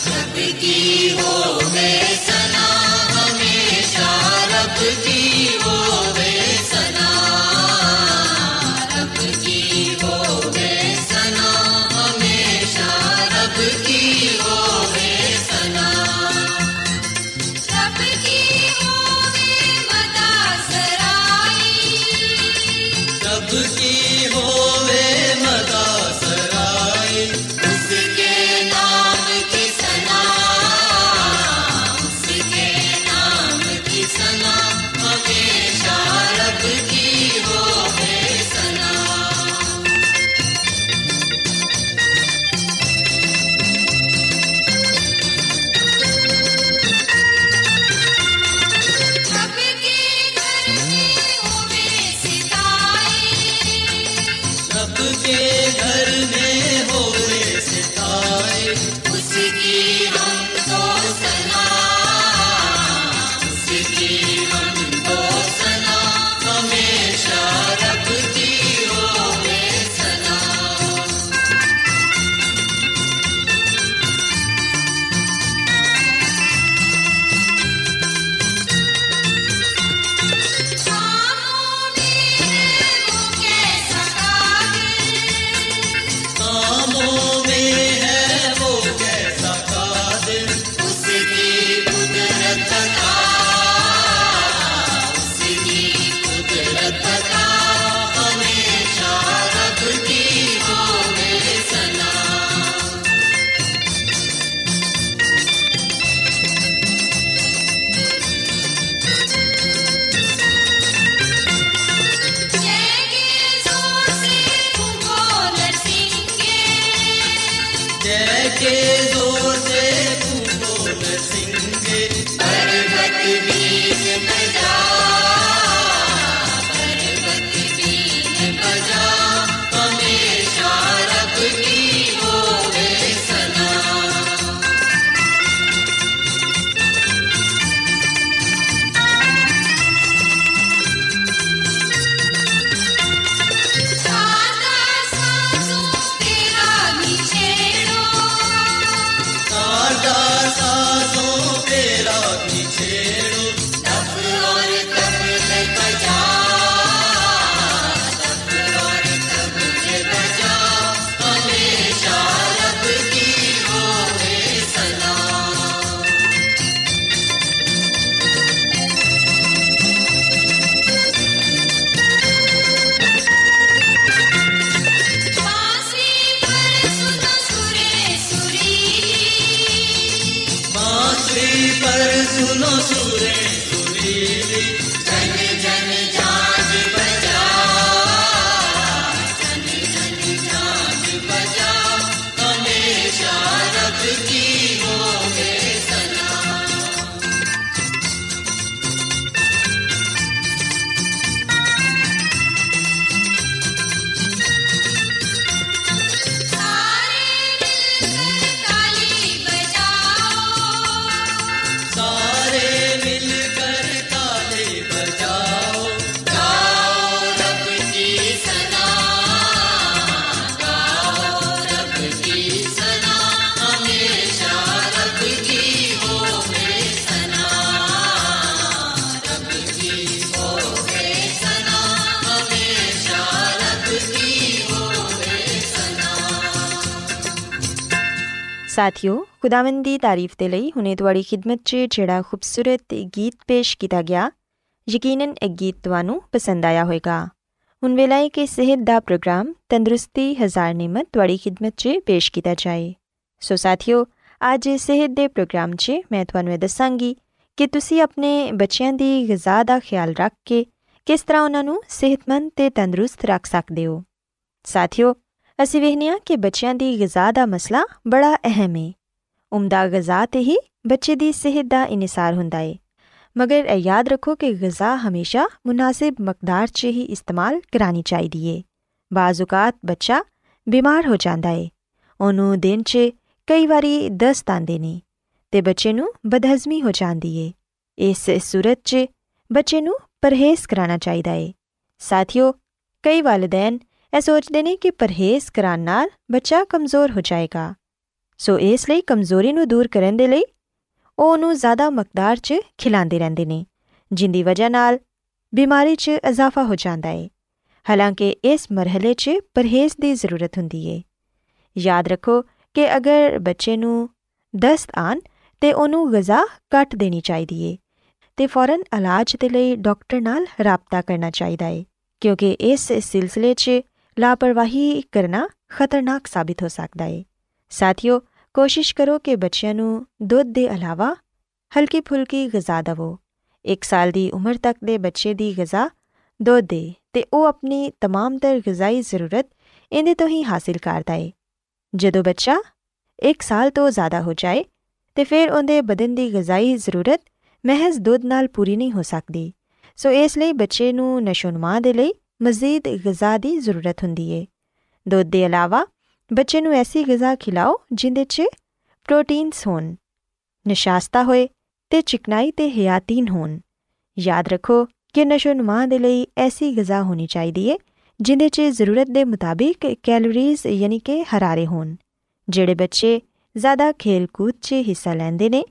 سب سنا ہمیشہ رب کی ہوے ساتھیوں خداون کی تاریف کے لیے تاریخی خدمت سے جہاں خوبصورت گیت پیش کیا گیا، یقیناً ایک گیت پسند آیا ہوئے گا۔ ہوں ویلا ہے کہ صحت کا پروگرام تندرستی ہزار نعمت تھوڑی خدمت سے پیش کیا جائے۔ سو ساتھیوں آج صحت کے پروگرام سے میں تھوڑا یہ دسا گی کہ تھی اپنے بچوں کی غذا کا خیال رکھ کے کس طرح انہوں صحت مند سے تندرست رکھ سکتے ہو۔ ساتھیوں ਅਸੀਂ ਵੇਖਦੇ ਹਾਂ ਕਿ ਬੱਚਿਆਂ ਦੀ ਗਿਜ਼ਾ ਦਾ ਮਸਲਾ ਬੜਾ ਅਹਿਮ ਹੈ ਉਮਦਾ ਗਿਜ਼ਾ ਤੇ ਹੀ ਬੱਚੇ ਦੀ ਸਿਹਤ ਦਾ ਇਨਸਾਰ ਹੁੰਦਾ ਹੈ ਮਗਰ ਇਹ ਯਾਦ ਰੱਖੋ ਕਿ ਗਿਜ਼ਾ ਹਮੇਸ਼ਾ ਮੁਨਾਸਿਬ ਮਕਦਾਰ 'ਚ ਹੀ ਇਸਤੇਮਾਲ ਕਰਾਣੀ ਚਾਹੀਦੀ ਹੈ ਬਾਜ਼ੂਕਾਤ ਬੱਚਾ ਬਿਮਾਰ ਹੋ ਜਾਂਦਾ ਹੈ ਉਹਨੂੰ ਦਿਨ 'ਚ ਕਈ ਵਾਰੀ ਦਸਤ ਆਉਂਦੇ ਨੇ ਤੇ ਬੱਚੇ ਨੂੰ ਬਦਹਜ਼ਮੀ ਹੋ ਜਾਂਦੀ ਹੈ ਇਸ ਸੂਰਤ 'ਚ ਬੱਚੇ ਨੂੰ ਪਰਹੇਜ਼ ਕਰਾਉਣਾ ਚਾਹੀਦਾ ਹੈ ਸਾਥੀਓ ਕਈ ਵਾਲਿਦੈਨ یہ سوچتے ہیں کہ پرہیز کرا بچہ کمزور ہو جائے گا۔ سو اس لیے کمزوری نور کرنے وہ انہوں زیادہ مقدار سے کھلاڑے رہتے ہیں جن کی وجہ بیماری سے اضافہ ہو جاتا ہے۔ حالانکہ اس مرحلے سے پرہیز کی ضرورت ہوں یاد رکھو کہ اگر بچے دست آن تو انہوں غذا کٹ دینی چاہیے تو فورن علاج کے لیے ڈاکٹر نال رابطہ کرنا چاہیے کیونکہ اس سلسلے سے لاپرواہی کرنا خطرناک ثابت ہو سکتا ہے۔ ساتھیوں کوشش کرو کہ بچوں دھدھ کے علاوہ ہلکی پھلکی غذا دو۔ ایک سال کی عمر تک کے بچے کی غذا دھو دے تو وہ اپنی تمام تر غذائی ضرورت اندھے تو ہی حاصل کر دے جا سال تو زیادہ ہو جائے تو پھر اندر بدن کی غذائی ضرورت محض دھد پوری نہیں ہو سکتی سو اس لیے بچے نشو نما کے لیے مزید غذا کی ضرورت ہوں دھدھ کے علاوہ بچے ایسی غذا کھلاؤ جوٹینس ہوشاستہ ہوئے تو چکنائی حیاتین ہو یاد رکھو کہ نشو نما کے لیے ایسی غذا ہونی چاہیے جنہیں چرورت کے مطابق کیلریز یعنی کہ ہرارے ہو جے بچے زیادہ کھیل کود سے حصہ لینے نے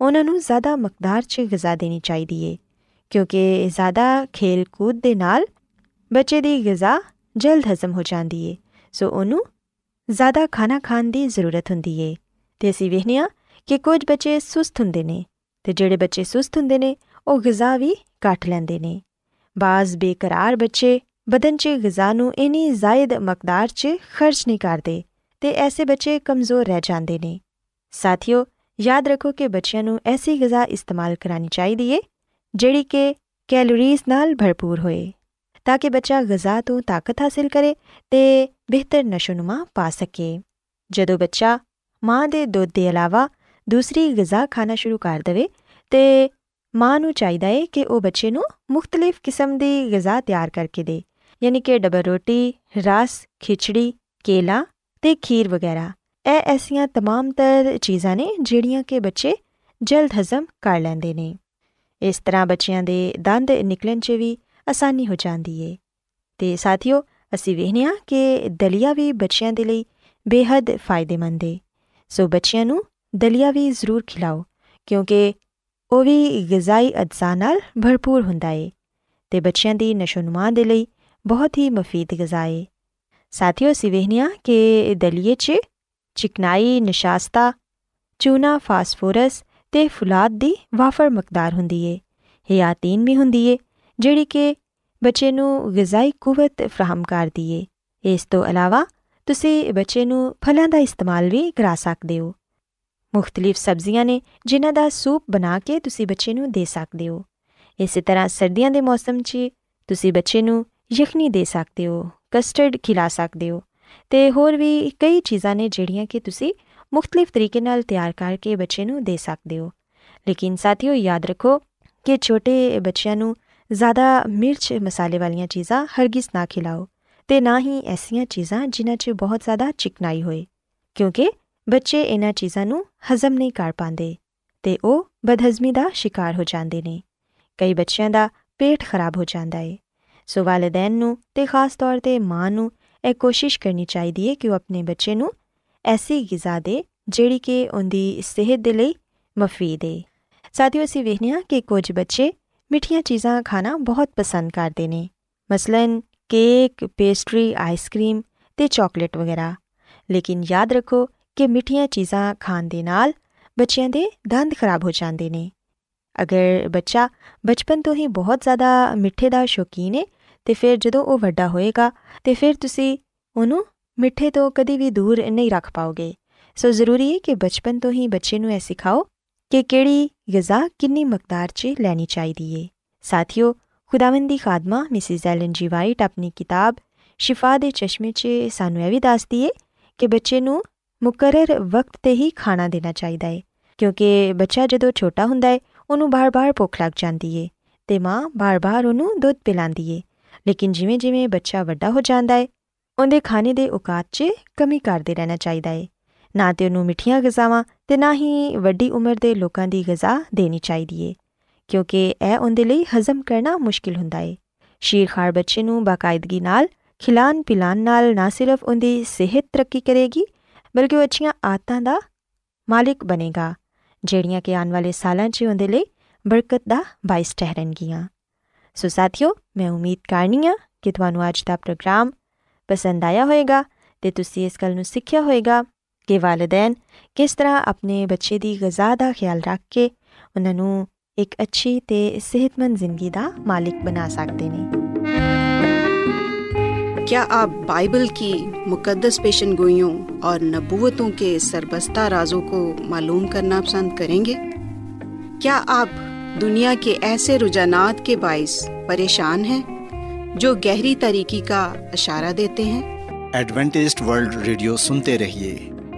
انہوں زیادہ مقدار سے غذا دین چاہیے کیونکہ زیادہ کھیل کود کے ن بچے کی غذا جلد ہزم ہو جاتی ہے۔ سو ان زیادہ کھانا کھان کی ضرورت ہوں اِسی وا کہ کچھ بچے سست ہوں نے جہے بچے سست ہوں نے وہ غذا بھی کٹ لینے نے۔ بعض بےقرار بچے بدن چزا نی زائد مقدار سے خرچ نہیں کرتے ایسے بچے کمزور رہ جاتھیوں یاد رکھو کہ بچیا نو ایسی غذا استعمال کرانی چاہیے جیڑی کہ کیلوریز نال بھرپور ہوئے۔ تاکہ بچہ غذا تو طاقت حاصل کرے تو بہتر نشو نما پا سکے۔ جد بچہ ماں کے دھد کے علاوہ دوسری غذا کھانا شروع کر دے تو ماں ن چاہیے کہ وہ بچے مختلف قسم کی غذا تیار کر کے دے یعنی کہ ڈبل روٹی، رس، کھچڑی، کیلا کھیر وغیرہ۔ یہ ایسا تمام تر چیزاں نے جہاں کہ بچے جلد ہضم کر لیں اس طرح بچیا دند نکلن چ آسانی ہو جاتی ہے تو ساتھیوں اِسی وا کہ دلییا بھی بچیاں لی بے حد فائدے مند ہے سو بچوں دلییا بھی ضرور کھلاؤ کیونکہ وہ بھی غذائی اجزا نال بھرپور ہوں بچیا دی نشو نما کے لیے بہت ہی مفید غذا ہے ساتھیوں ابھی ویخنے کہ دلیے چکنائی نشاستہ چونا فاسفورس کے فلاد کی وافڑ مقدار ہوں یہ آتین بھی ہوں جیڑی کہ بچے غذائی قوت فراہم کر دی ہے اسا تچے فلان کا استعمال بھی کرا سکتے ہو۔ مختلف سبزیاں نے جنہ کا سوپ بنا کے تین بچے دے سکتے ہو۔ اس طرح سردیاں موسم چی بچے یخنی دے سکتے ہو، کسٹرڈ کھلا سکتے ہوئی چیزاں نے جیڑی کہ تھی مختلف طریقے تیار کر کے بچے دے سکتے ہو۔ لیکن ساتھیوں یاد رکھو کہ چھوٹے بچوں زیادہ مرچ مسالے والیا چیزاں ہرگیز نہ کھلاؤ تو نہ ہی ایسا چیزاں جنہ چاہنائی ہوئے کیونکہ بچے انہیں چیزوں ہزم نہیں کر پا رہے تو وہ بدہضمی کا شکار ہو جاتے ہیں کئی بچوں کا پیٹ خراب ہو جاتا ہے۔ سو والدین تو خاص طور پہ ماں کوشش کرنی چاہیے کہ وہ اپنے بچے نسی غذا دے جی کہ ان کی صحت مفی دے سات ویكھنے ہاں كہ كو بچے میٹیا چیزاں کھانا بہت پسند کرتے ہیں مثلاً کیک، پیسٹری، آئس کریم تو چاکلیٹ وغیرہ۔ لیکن یاد رکھو کہ میٹیا چیزاں کھان کے نال بچیاں دند خراب ہو جاتے ہیں اگر بچہ بچپن تو ہی بہت زیادہ میٹھے کا شوقین ہے تو پھر جدو وہ وا ہوئے گا تو پھر تھی وہ میٹھے تو کدی بھی دور نہیں رکھ پاؤ گے۔ سو ضروری ہے کہ بچپن تو ہی بچے یہ سکھاؤ کہ کیڑی غذا کنی مقدار چ لینی چاہیے ساتھیوں خداوندی خادمہ مسز ایلن جی وائٹ اپنی کتاب شفا دے چشمے چ سانوں یہ بھی دستی ہے کہ بچے نو مقرر وقت تے ہی کھانا دینا چاہیے کیونکہ ਕਿਉਂਕਿ ਬੱਚਾ ਜਦੋਂ ਛੋਟਾ ਹੁੰਦਾ ਹੈ ਉਹਨੂੰ ਬਾਰ-ਬਾਰ ਭੁੱਖ ਲੱਗ ਜਾਂਦੀ ਏ ਤੇ ਮਾਂ ਬਾਰ-ਬਾਰ ਉਹਨੂੰ ਦੁੱਧ ਪਿਲਾਉਂਦੀ ਏ ਲੇਕਿਨ ਜਿਵੇਂ-ਜਿਵੇਂ ਬੱਚਾ ਵੱਡਾ ਹੋ ਜਾਂਦਾ ਏ ਉਹਦੇ ਖਾਣੇ ਦੇ ਔਕਾਤ 'ਚ ਕਮੀ ਕਰਦੇ ਰਹਿਣਾ ਚਾਹੀਦਾ ਏ ਨਾ ਤੇ ਉਹਨੂੰ ਮਿੱਠੀਆਂ ਗਜ਼ਾਵਾਂ تو نہ ہی وڈی امر کے لوگوں کی غذا دینی چاہیے کیونکہ یہ اندھے لی ہزم کرنا مشکل ہوں شیرخاڑ بچے کو باقاعدگی کھلان پلان نہ نہ صرف ان کی صحت ترقی کرے گی بلکہ وہ اچھا آدت کا مالک بنے گا جہاں کہ آنے والے سال ان برکت کا باعث ٹھہرنگیاں سو ساتھیوں میں امید کرنی ہوں کہ تج کا پروگرام پسند آیا ہوئے گی اس گل سیکھیا ہوئے گا کہ والدین کس طرح اپنے بچے کی غذا ਦਾ خیال رکھ کے انہوں ایک اچھی ਅੱਛੀ صحت مند زندگی ਦਾ مالک بنا سکتے ہیں کیا آپ بائبل کی مقدس پیشن گوئیوں اور نبوتوں کے سربستہ رازوں کو معلوم کرنا پسند کریں گے؟ کیا آپ دنیا کے ایسے رجحانات کے باعث پریشان ہیں جو گہری طریقے کا اشارہ دیتے ہیں؟ ایڈونٹیج ورلڈ ریڈیو سنتے رہیے۔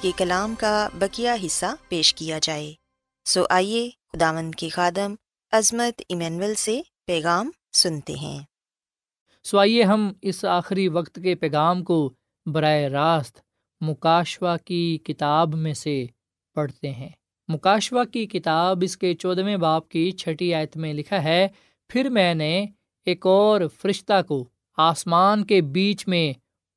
کے کلام کا بکیا حصہ پیش کیا جائے۔ سو آئیے خداون کے خادم عظمت ایمینول سے پیغام سنتے ہیں۔ سو آئیے ہم اس آخری وقت کے پیغام کو براہ راست مکاشوا کی کتاب میں سے پڑھتے ہیں۔ مکاشوا کی کتاب اس کے چودھویں باپ کی چھٹی آیت میں لکھا ہے، پھر میں نے ایک اور فرشتہ کو آسمان کے بیچ میں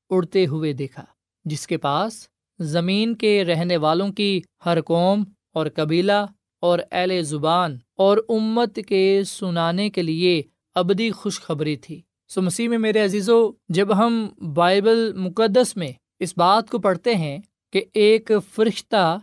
اڑتے ہوئے دیکھا، جس کے پاس زمین کے رہنے والوں کی ہر قوم اور قبیلہ اور اہل زبان اور امت کے سنانے کے لیے ابدی خوشخبری تھی۔ سو مسیح میں میرے عزیزو، جب ہم بائبل مقدس میں اس بات کو پڑھتے ہیں کہ ایک فرشتہ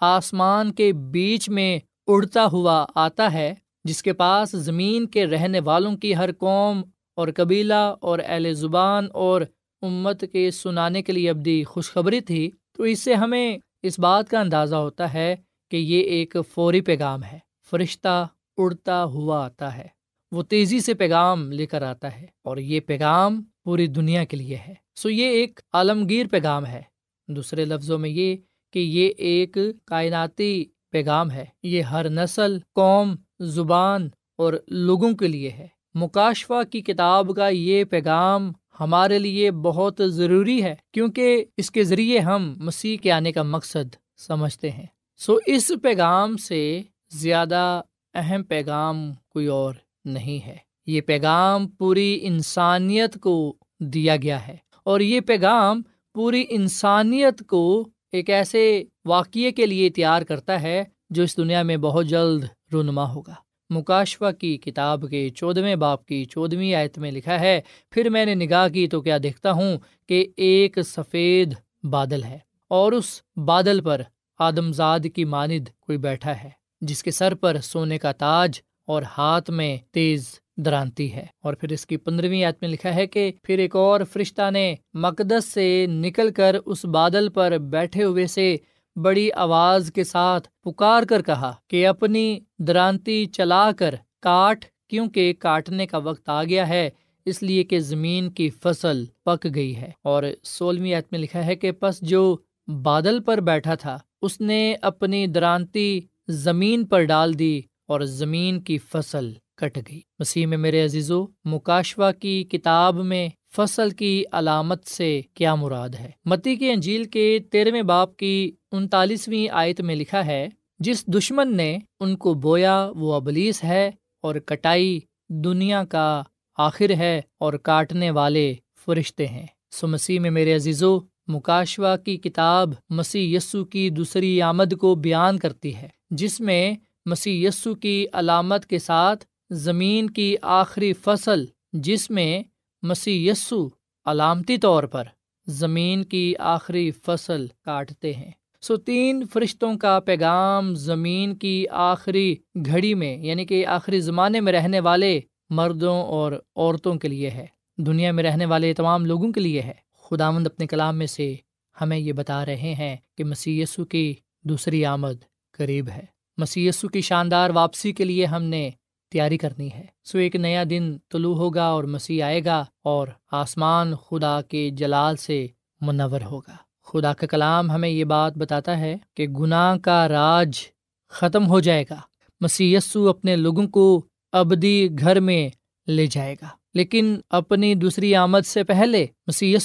آسمان کے بیچ میں اڑتا ہوا آتا ہے، جس کے پاس زمین کے رہنے والوں کی ہر قوم اور قبیلہ اور اہل زبان اور امت کے سنانے کے لیے ابدی خوشخبری تھی تو اس سے ہمیں اس بات کا اندازہ ہوتا ہے کہ یہ ایک فوری پیغام ہے۔ فرشتہ اڑتا ہوا آتا ہے۔ وہ تیزی سے پیغام لے کر آتا ہے اور یہ پیغام پوری دنیا کے لیے ہے۔ سو یہ ایک عالمگیر پیغام ہے۔ دوسرے لفظوں میں یہ کہ یہ ایک کائناتی پیغام ہے۔ یہ ہر نسل، قوم، زبان اور لوگوں کے لیے ہے۔ مکاشفہ کی کتاب کا یہ پیغام ہمارے لیے بہت ضروری ہے کیونکہ اس کے ذریعے ہم مسیح کے آنے کا مقصد سمجھتے ہیں۔ سو اس پیغام سے زیادہ اہم پیغام کوئی اور نہیں ہے۔ یہ پیغام پوری انسانیت کو دیا گیا ہے اور یہ پیغام پوری انسانیت کو ایک ایسے واقعے کے لیے تیار کرتا ہے جو اس دنیا میں بہت جلد رونما ہوگا۔ مکاشفہ کی کتاب کے چودھویں باپ کی چودھویں آیت میں لکھا ہے، پھر میں نے نگاہ کی تو کیا دیکھتا ہوں کہ ایک سفید بادل ہے اور اس بادل پر آدمزاد کی ماند کوئی بیٹھا ہے، جس کے سر پر سونے کا تاج اور ہاتھ میں تیز درانتی ہے۔ اور پھر اس کی پندرہویں آیت میں لکھا ہے کہ پھر ایک اور فرشتہ نے مقدس سے نکل کر اس بادل پر بیٹھے ہوئے سے بڑی آواز کے ساتھ پکار کر کہا کہ اپنی درانتی چلا کر کاٹ، کیونکہ کاٹنے کا وقت آ گیا ہے، اس لیے کہ زمین کی فصل پک گئی ہے۔ اور سولہویں میں لکھا ہے کہ پس جو بادل پر بیٹھا تھا، اس نے اپنی درانتی زمین پر ڈال دی اور زمین کی فصل کٹ گئی۔ مسیح میں میرے عزیز و مکاشوا کی کتاب میں فصل کی علامت سے کیا مراد ہے؟ متی کی انجیل کے تیرہویں باپ کی انتالیسویں آیت میں لکھا ہے، جس دشمن نے ان کو بویا وہ ابلیس ہے اور کٹائی دنیا کا آخر ہے اور کاٹنے والے فرشتے ہیں۔ سو مسیح میں میرے عزیزو مکاشوا کی کتاب مسیح یسو کی دوسری آمد کو بیان کرتی ہے، جس میں مسیح یسو کی علامت کے ساتھ زمین کی آخری فصل، جس میں مسیح یسو علامتی طور پر زمین کی آخری فصل کاٹتے ہیں۔ سو تین فرشتوں کا پیغام زمین کی آخری گھڑی میں یعنی کہ آخری زمانے میں رہنے والے مردوں اور عورتوں کے لیے ہے۔ دنیا میں رہنے والے تمام لوگوں کے لیے ہے۔ خداوند اپنے کلام میں سے ہمیں یہ بتا رہے ہیں کہ مسی کی دوسری آمد قریب ہے۔ مسی کی شاندار واپسی کے لیے ہم نے تیاری کرنی ہے۔ سو ایک نیا دن طلوع ہوگا اور مسیح آئے گا اور آسمان خدا کے جلال سے منور ہوگا۔ خدا کا کلام ہمیں یہ بات بتاتا ہے کہ گناہ کا راج ختم ہو جائے گا۔ مسی اپنے لوگوں کو ابدی گھر میں لے جائے گا۔ لیکن اپنی دوسری آمد سے پہلے مسی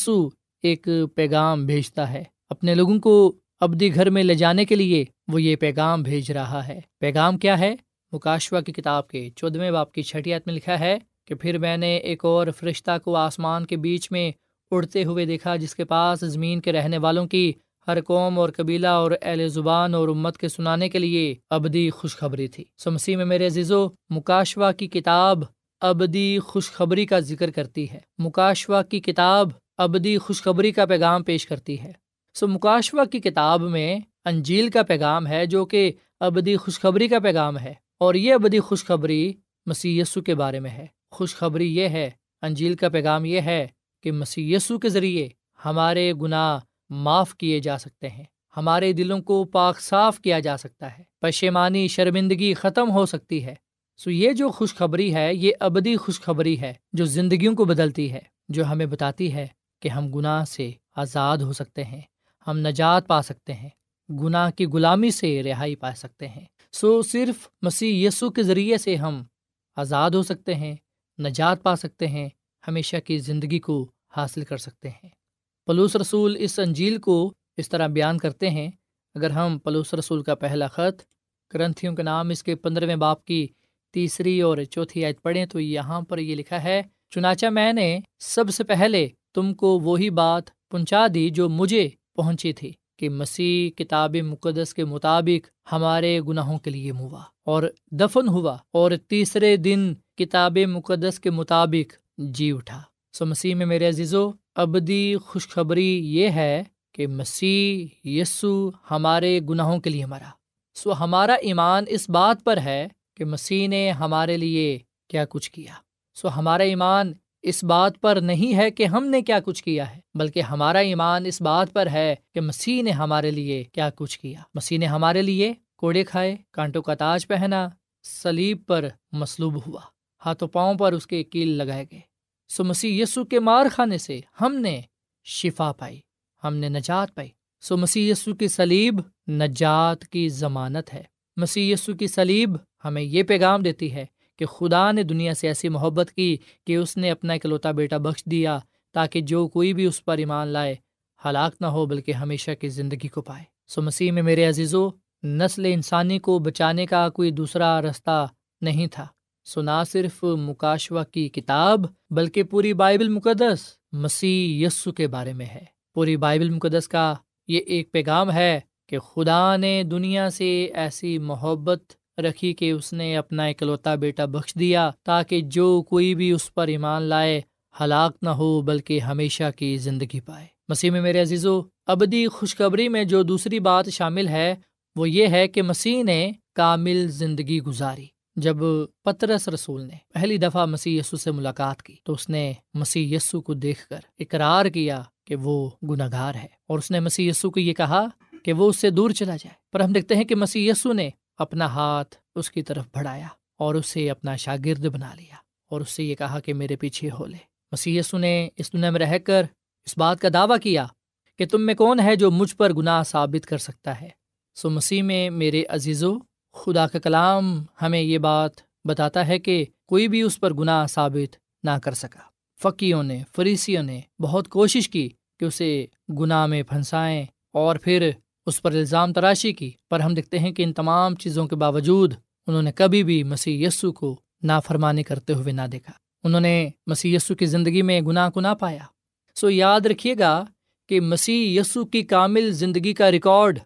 ایک پیغام بھیجتا ہے۔ اپنے لوگوں کو ابدی گھر میں لے جانے کے لیے وہ یہ پیغام بھیج رہا ہے۔ پیغام کیا ہے؟ مکاشوا کی کتاب کے چودھویں باپ کی چھٹیات میں لکھا ہے کہ پھر میں نے ایک اور فرشتہ کو آسمان کے بیچ میں اڑتے ہوئے دیکھا جس کے پاس زمین کے رہنے والوں کی ہر قوم اور قبیلہ اور اہل زبان اور امت کے سنانے کے لیے ابدی خوشخبری تھی۔ سو مسیح میں میرے عزیزو مکاشوا کی کتاب ابدی خوشخبری کا ذکر کرتی ہے۔ مکاشوا کی کتاب ابدی خوشخبری کا پیغام پیش کرتی ہے۔ سو مکاشوا کی کتاب میں انجیل کا پیغام ہے جو کہ ابدی خوشخبری کا پیغام ہے اور یہ ابدی خوشخبری مسی کے بارے میں ہے۔ خوشخبری یہ ہے، انجیل کا پیغام یہ ہے کہ مسی کے ذریعے ہمارے گناہ معاف کیے جا سکتے ہیں، ہمارے دلوں کو پاک صاف کیا جا سکتا ہے، پشیمانی شرمندگی ختم ہو سکتی ہے۔ سو یہ جو خوشخبری ہے، یہ ابدی خوشخبری ہے جو زندگیوں کو بدلتی ہے، جو ہمیں بتاتی ہے کہ ہم گناہ سے آزاد ہو سکتے ہیں، ہم نجات پا سکتے ہیں، گناہ کی غلامی سے رہائی پا سکتے ہیں۔ سو صرف مسیح یسو کے ذریعے سے ہم آزاد ہو سکتے ہیں، نجات پا سکتے ہیں ہمیشہ کی زندگی کو حاصل کر سکتے ہیں۔ پلوس رسول اس انجیل کو اس طرح بیان کرتے ہیں، اگر ہم پلوس رسول کا پہلا خط گرنتھیوں کے نام اس کے پندرہویں باپ کی تیسری اور چوتھی آیت پڑھیں تو یہاں پر یہ لکھا ہے، چنانچہ میں نے سب سے پہلے تم کو وہی بات پہنچا دی جو مجھے پہنچی تھی کہ مسیح کتاب مقدس کے مطابق ہمارے گناہوں کے لیے ہوا اور دفن ہوا اور تیسرے دن کتاب مقدس کے مطابق جی اٹھا۔ سو مسیح میں میرے عزیزو ابدی خوشخبری یہ ہے کہ مسیح یسو ہمارے گناہوں کے لیے مرا۔ سو ہمارا ایمان اس بات پر ہے کہ مسیح نے ہمارے لیے کیا کچھ کیا۔ سو ہمارا ایمان اس بات پر نہیں ہے کہ ہم نے کیا کچھ کیا ہے، بلکہ ہمارا ایمان اس بات پر ہے کہ مسیح نے ہمارے لیے کیا کچھ کیا۔ مسیح نے ہمارے لیے کوڑے کھائے، کانٹوں کا تاج پہنا سلیب پر مسلوب ہوا۔ ہاتھوں پاؤں پر اس کے کیل لگائے گئے۔ سو مسیح یسو کے مار کھانے سے ہم نے شفا پائی، ہم نے نجات پائی۔ سو مسیح یسو کی سلیب نجات کی ضمانت ہے۔ مسیح یسو کی سلیب ہمیں یہ پیغام دیتی ہے کہ خدا نے دنیا سے ایسی محبت کی کہ اس نے اپنا اکلوتا بیٹا بخش دیا تاکہ جو کوئی بھی اس پر ایمان لائے، ہلاک نہ ہو بلکہ ہمیشہ کی زندگی کو پائے۔ سو مسیح میں میرے عزیز و نسل انسانی کو بچانے کا کوئی دوسرا رستہ نہیں تھا۔ سو نہ صرف مکاشوا کی کتاب، بلکہ پوری بائبل مقدس مسیح یسو کے بارے میں ہے۔ پوری بائبل مقدس کا یہ ایک پیغام ہے کہ خدا نے دنیا سے ایسی محبت رکھی کہ اس نے اپنا اکلوتا بیٹا بخش دیا تاکہ جو کوئی بھی اس پر ایمان لائے، ہلاک نہ ہو، بلکہ ہمیشہ کی زندگی پائے۔ مسیح میں میرے عزیز و ابدی خوشخبری میں جو دوسری بات شامل ہے، وہ یہ ہے کہ مسیح نے کامل زندگی گزاری۔ جب پترس رسول نے پہلی دفعہ مسیح یسو سے ملاقات کی تو اس نے مسیح یسو کو دیکھ کر اقرار کیا کہ وہ گناہ گار ہے اور اس نے مسیح یسو کو یہ کہا کہ وہ اس سے دور چلا جائے۔ پر ہم دیکھتے ہیں کہ مسیح یسو نے اپنا ہاتھ اس کی طرف بڑھایا اور اسے اپنا شاگرد بنا لیا اور اس سے یہ کہا کہ میرے پیچھے ہو لے۔ مسیح یسو نے اس دنیا میں رہ کر اس بات کا دعویٰ کیا کہ تم میں کون ہے جو مجھ پر گناہ ثابت کر سکتا ہے؟ سو مسیح میں میرے عزیز و خدا کا کلام ہمیں یہ بات بتاتا ہے کہ کوئی بھی اس پر گناہ ثابت نہ کر سکا۔ فقیوں نے، فریسیوں نے بہت کوشش کی کہ اسے گناہ میں پھنسائیں اور پھر اس پر الزام تراشی کی، پر ہم دیکھتے ہیں کہ ان تمام چیزوں کے باوجود انہوں نے کبھی بھی مسیح یسو کو نافرمانی کرتے ہوئے نہ دیکھا۔ انہوں نے مسیح یسو کی زندگی میں گناہ کو نہ پایا۔ سو یاد رکھیے گا کہ مسیح یسو کی کامل زندگی کا ریکارڈ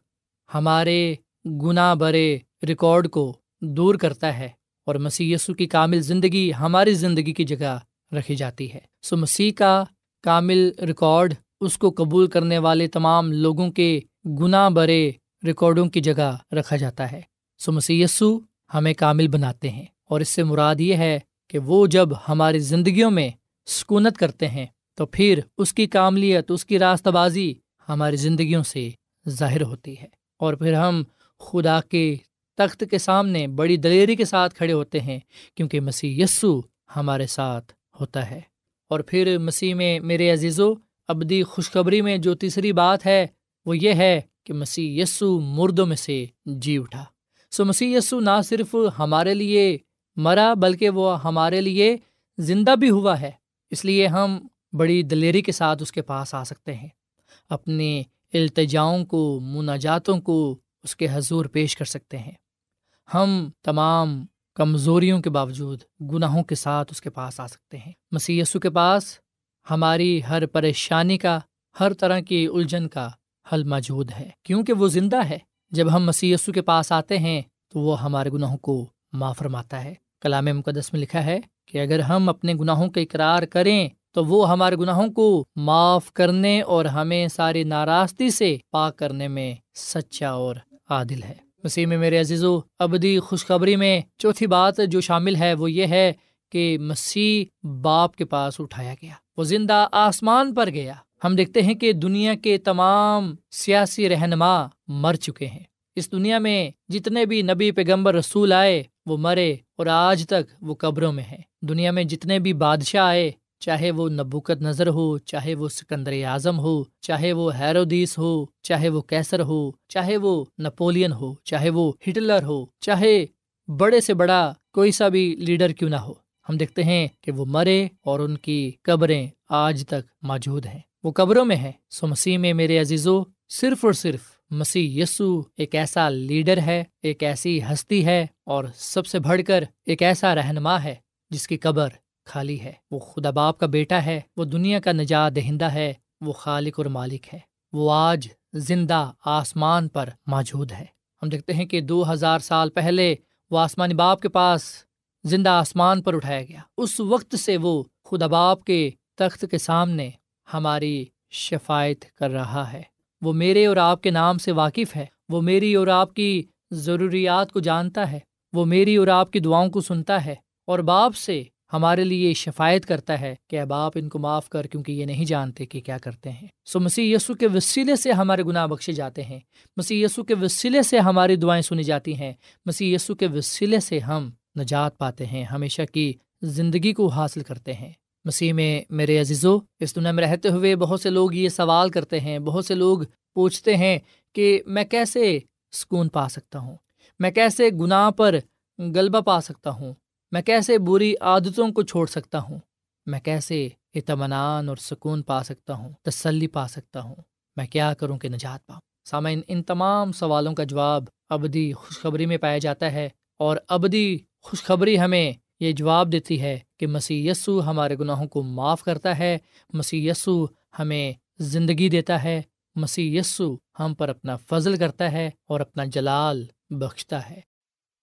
ہمارے گناہ برے ریکارڈ کو دور کرتا ہے اور مسیح یسو کی کامل زندگی ہماری زندگی کی جگہ رکھی جاتی ہے۔ سو مسیح کا کامل ریکارڈ اس کو قبول کرنے والے تمام لوگوں کے گناہ برے ریکارڈوں کی جگہ رکھا جاتا ہے۔ سو مسیح یسو ہمیں کامل بناتے ہیں اور اس سے مراد یہ ہے کہ وہ جب ہماری زندگیوں میں سکونت کرتے ہیں تو پھر اس کی کاملیت، اس کی راستہ بازی ہماری زندگیوں سے ظاہر ہوتی ہے۔ اور پھر ہم خدا کے تخت کے سامنے بڑی دلیری کے ساتھ کھڑے ہوتے ہیں، کیونکہ مسیح یسو ہمارے ساتھ ہوتا ہے۔ اور پھر مسیح میں، میرے عزیز و ابدی خوشخبری میں جو تیسری بات ہے، وہ یہ ہے کہ مسیح یسو مردوں میں سے جی اٹھا۔ سو مسیح یسو نہ صرف ہمارے لیے مرا، بلکہ وہ ہمارے لیے زندہ بھی ہوا ہے۔ اس لیے ہم بڑی دلیری کے ساتھ اس کے پاس آ سکتے ہیں۔ اپنے التجاؤں کو، مناجاتوں کو اس کے حضور پیش کر سکتے ہیں۔ ہم تمام کمزوریوں کے باوجود گناہوں کے ساتھ اس کے پاس آ سکتے ہیں۔ مسی کے پاس ہماری ہر پریشانی کا، ہر طرح کی الجھن کا حل موجود ہے۔ کیونکہ وہ زندہ ہے، جب ہم مسی کے پاس آتے ہیں تو وہ ہمارے گناہوں کو معاف فرماتا ہے۔ کلام مقدس میں لکھا ہے کہ اگر ہم اپنے گناہوں کا اقرار کریں تو وہ ہمارے گناہوں کو معاف کرنے اور ہمیں ساری ناراستی سے پاک کرنے میں سچا اور عادل ہے۔ مسیح میں میرے عزیز و ابدی خوشخبری میں چوتھی بات جو شامل ہے وہ یہ ہے کہ مسیح باپ کے پاس اٹھایا گیا۔ وہ زندہ آسمان پر گیا۔ ہم دیکھتے ہیں کہ دنیا کے تمام سیاسی رہنما مر چکے ہیں۔ اس دنیا میں جتنے بھی نبی پیغمبر رسول آئے، وہ مرے اور آج تک وہ قبروں میں ہیں۔ دنیا میں جتنے بھی بادشاہ آئے چاہے وہ نبوکت نظر ہو، چاہے وہ سکندر اعظم ہو، چاہے وہ حیرودیس ہو، چاہے وہ کیسر ہو، چاہے وہ نپولین ہو، چاہے وہ ہٹلر ہو، چاہے بڑے سے بڑا کوئی سا بھی لیڈر کیوں نہ ہو۔ ہم دیکھتے ہیں کہ وہ مرے اور ان کی قبریں آج تک موجود ہیں۔ وہ قبروں میں ہے سو مسیح میں میرے عزیزو، صرف اور صرف مسیح یسو ایک ایسا لیڈر ہے، ایک ایسی ہستی ہے اور سب سے بڑھ کر ایک ایسا رہنما ہے جس کی قبر خالی ہے۔ وہ خدا باپ کا بیٹا ہے، وہ دنیا کا نجات دہندہ ہے، وہ خالق اور مالک ہے۔ وہ آج زندہ آسمان پر موجود ہے۔ ہم دیکھتے ہیں کہ دو ہزار سال پہلے وہ آسمانی باپ کے پاس زندہ آسمان پر اٹھایا گیا۔ اس وقت سے وہ خدا باپ کے تخت کے سامنے ہماری شفایت کر رہا ہے۔ وہ میرے اور آپ کے نام سے واقف ہے۔ وہ میری اور آپ کی ضروریات کو جانتا ہے۔ وہ میری اور آپ کی دعاؤں کو سنتا ہے اور باپ سے ہمارے لیے شفایت کرتا ہے کہ اب آپ ان کو معاف کر کیونکہ یہ نہیں جانتے کہ کیا کرتے ہیں۔ سو مسیح یسو کے وسیلے سے ہمارے گناہ بخشے جاتے ہیں۔ مسیح یسو کے وسیلے سے ہماری دعائیں سنی جاتی ہیں۔ مسیح یسو کے وسیلے سے ہم نجات پاتے ہیں، ہمیشہ کی زندگی کو حاصل کرتے ہیں۔ مسیح میں میرے عزیزو، اس دنیا میں رہتے ہوئے بہت سے لوگ یہ سوال کرتے ہیں، بہت سے لوگ پوچھتے ہیں کہ میں کیسے سکون پا سکتا ہوں؟ میں کیسے گناہ پر غلبہ پا سکتا ہوں؟ میں کیسے بری عادتوں کو چھوڑ سکتا ہوں؟ میں کیسے اطمینان اور سکون پا سکتا ہوں؟ تسلی پا سکتا ہوں؟ میں کیا کروں کہ نجات پاؤں؟ سامعین، ان تمام سوالوں کا جواب ابدی خوشخبری میں پایا جاتا ہے اور ابدی خوشخبری ہمیں یہ جواب دیتی ہے کہ مسی یسو ہمارے گناہوں کو معاف کرتا ہے مسی یسو ہمیں زندگی دیتا ہے مسی یسو ہم پر اپنا فضل کرتا ہے اور اپنا جلال بخشتا ہے۔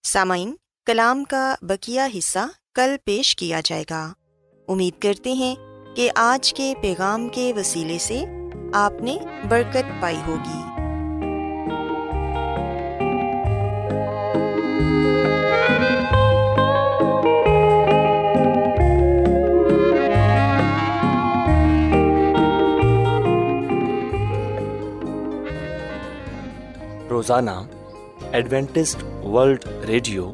سامعین کلام کا بکیا حصہ کل پیش کیا جائے گا۔ امید کرتے ہیں کہ آج کے پیغام کے وسیلے سے آپ نے برکت پائی ہوگی۔ روزانہ ایڈوینٹسٹ ورلڈ ریڈیو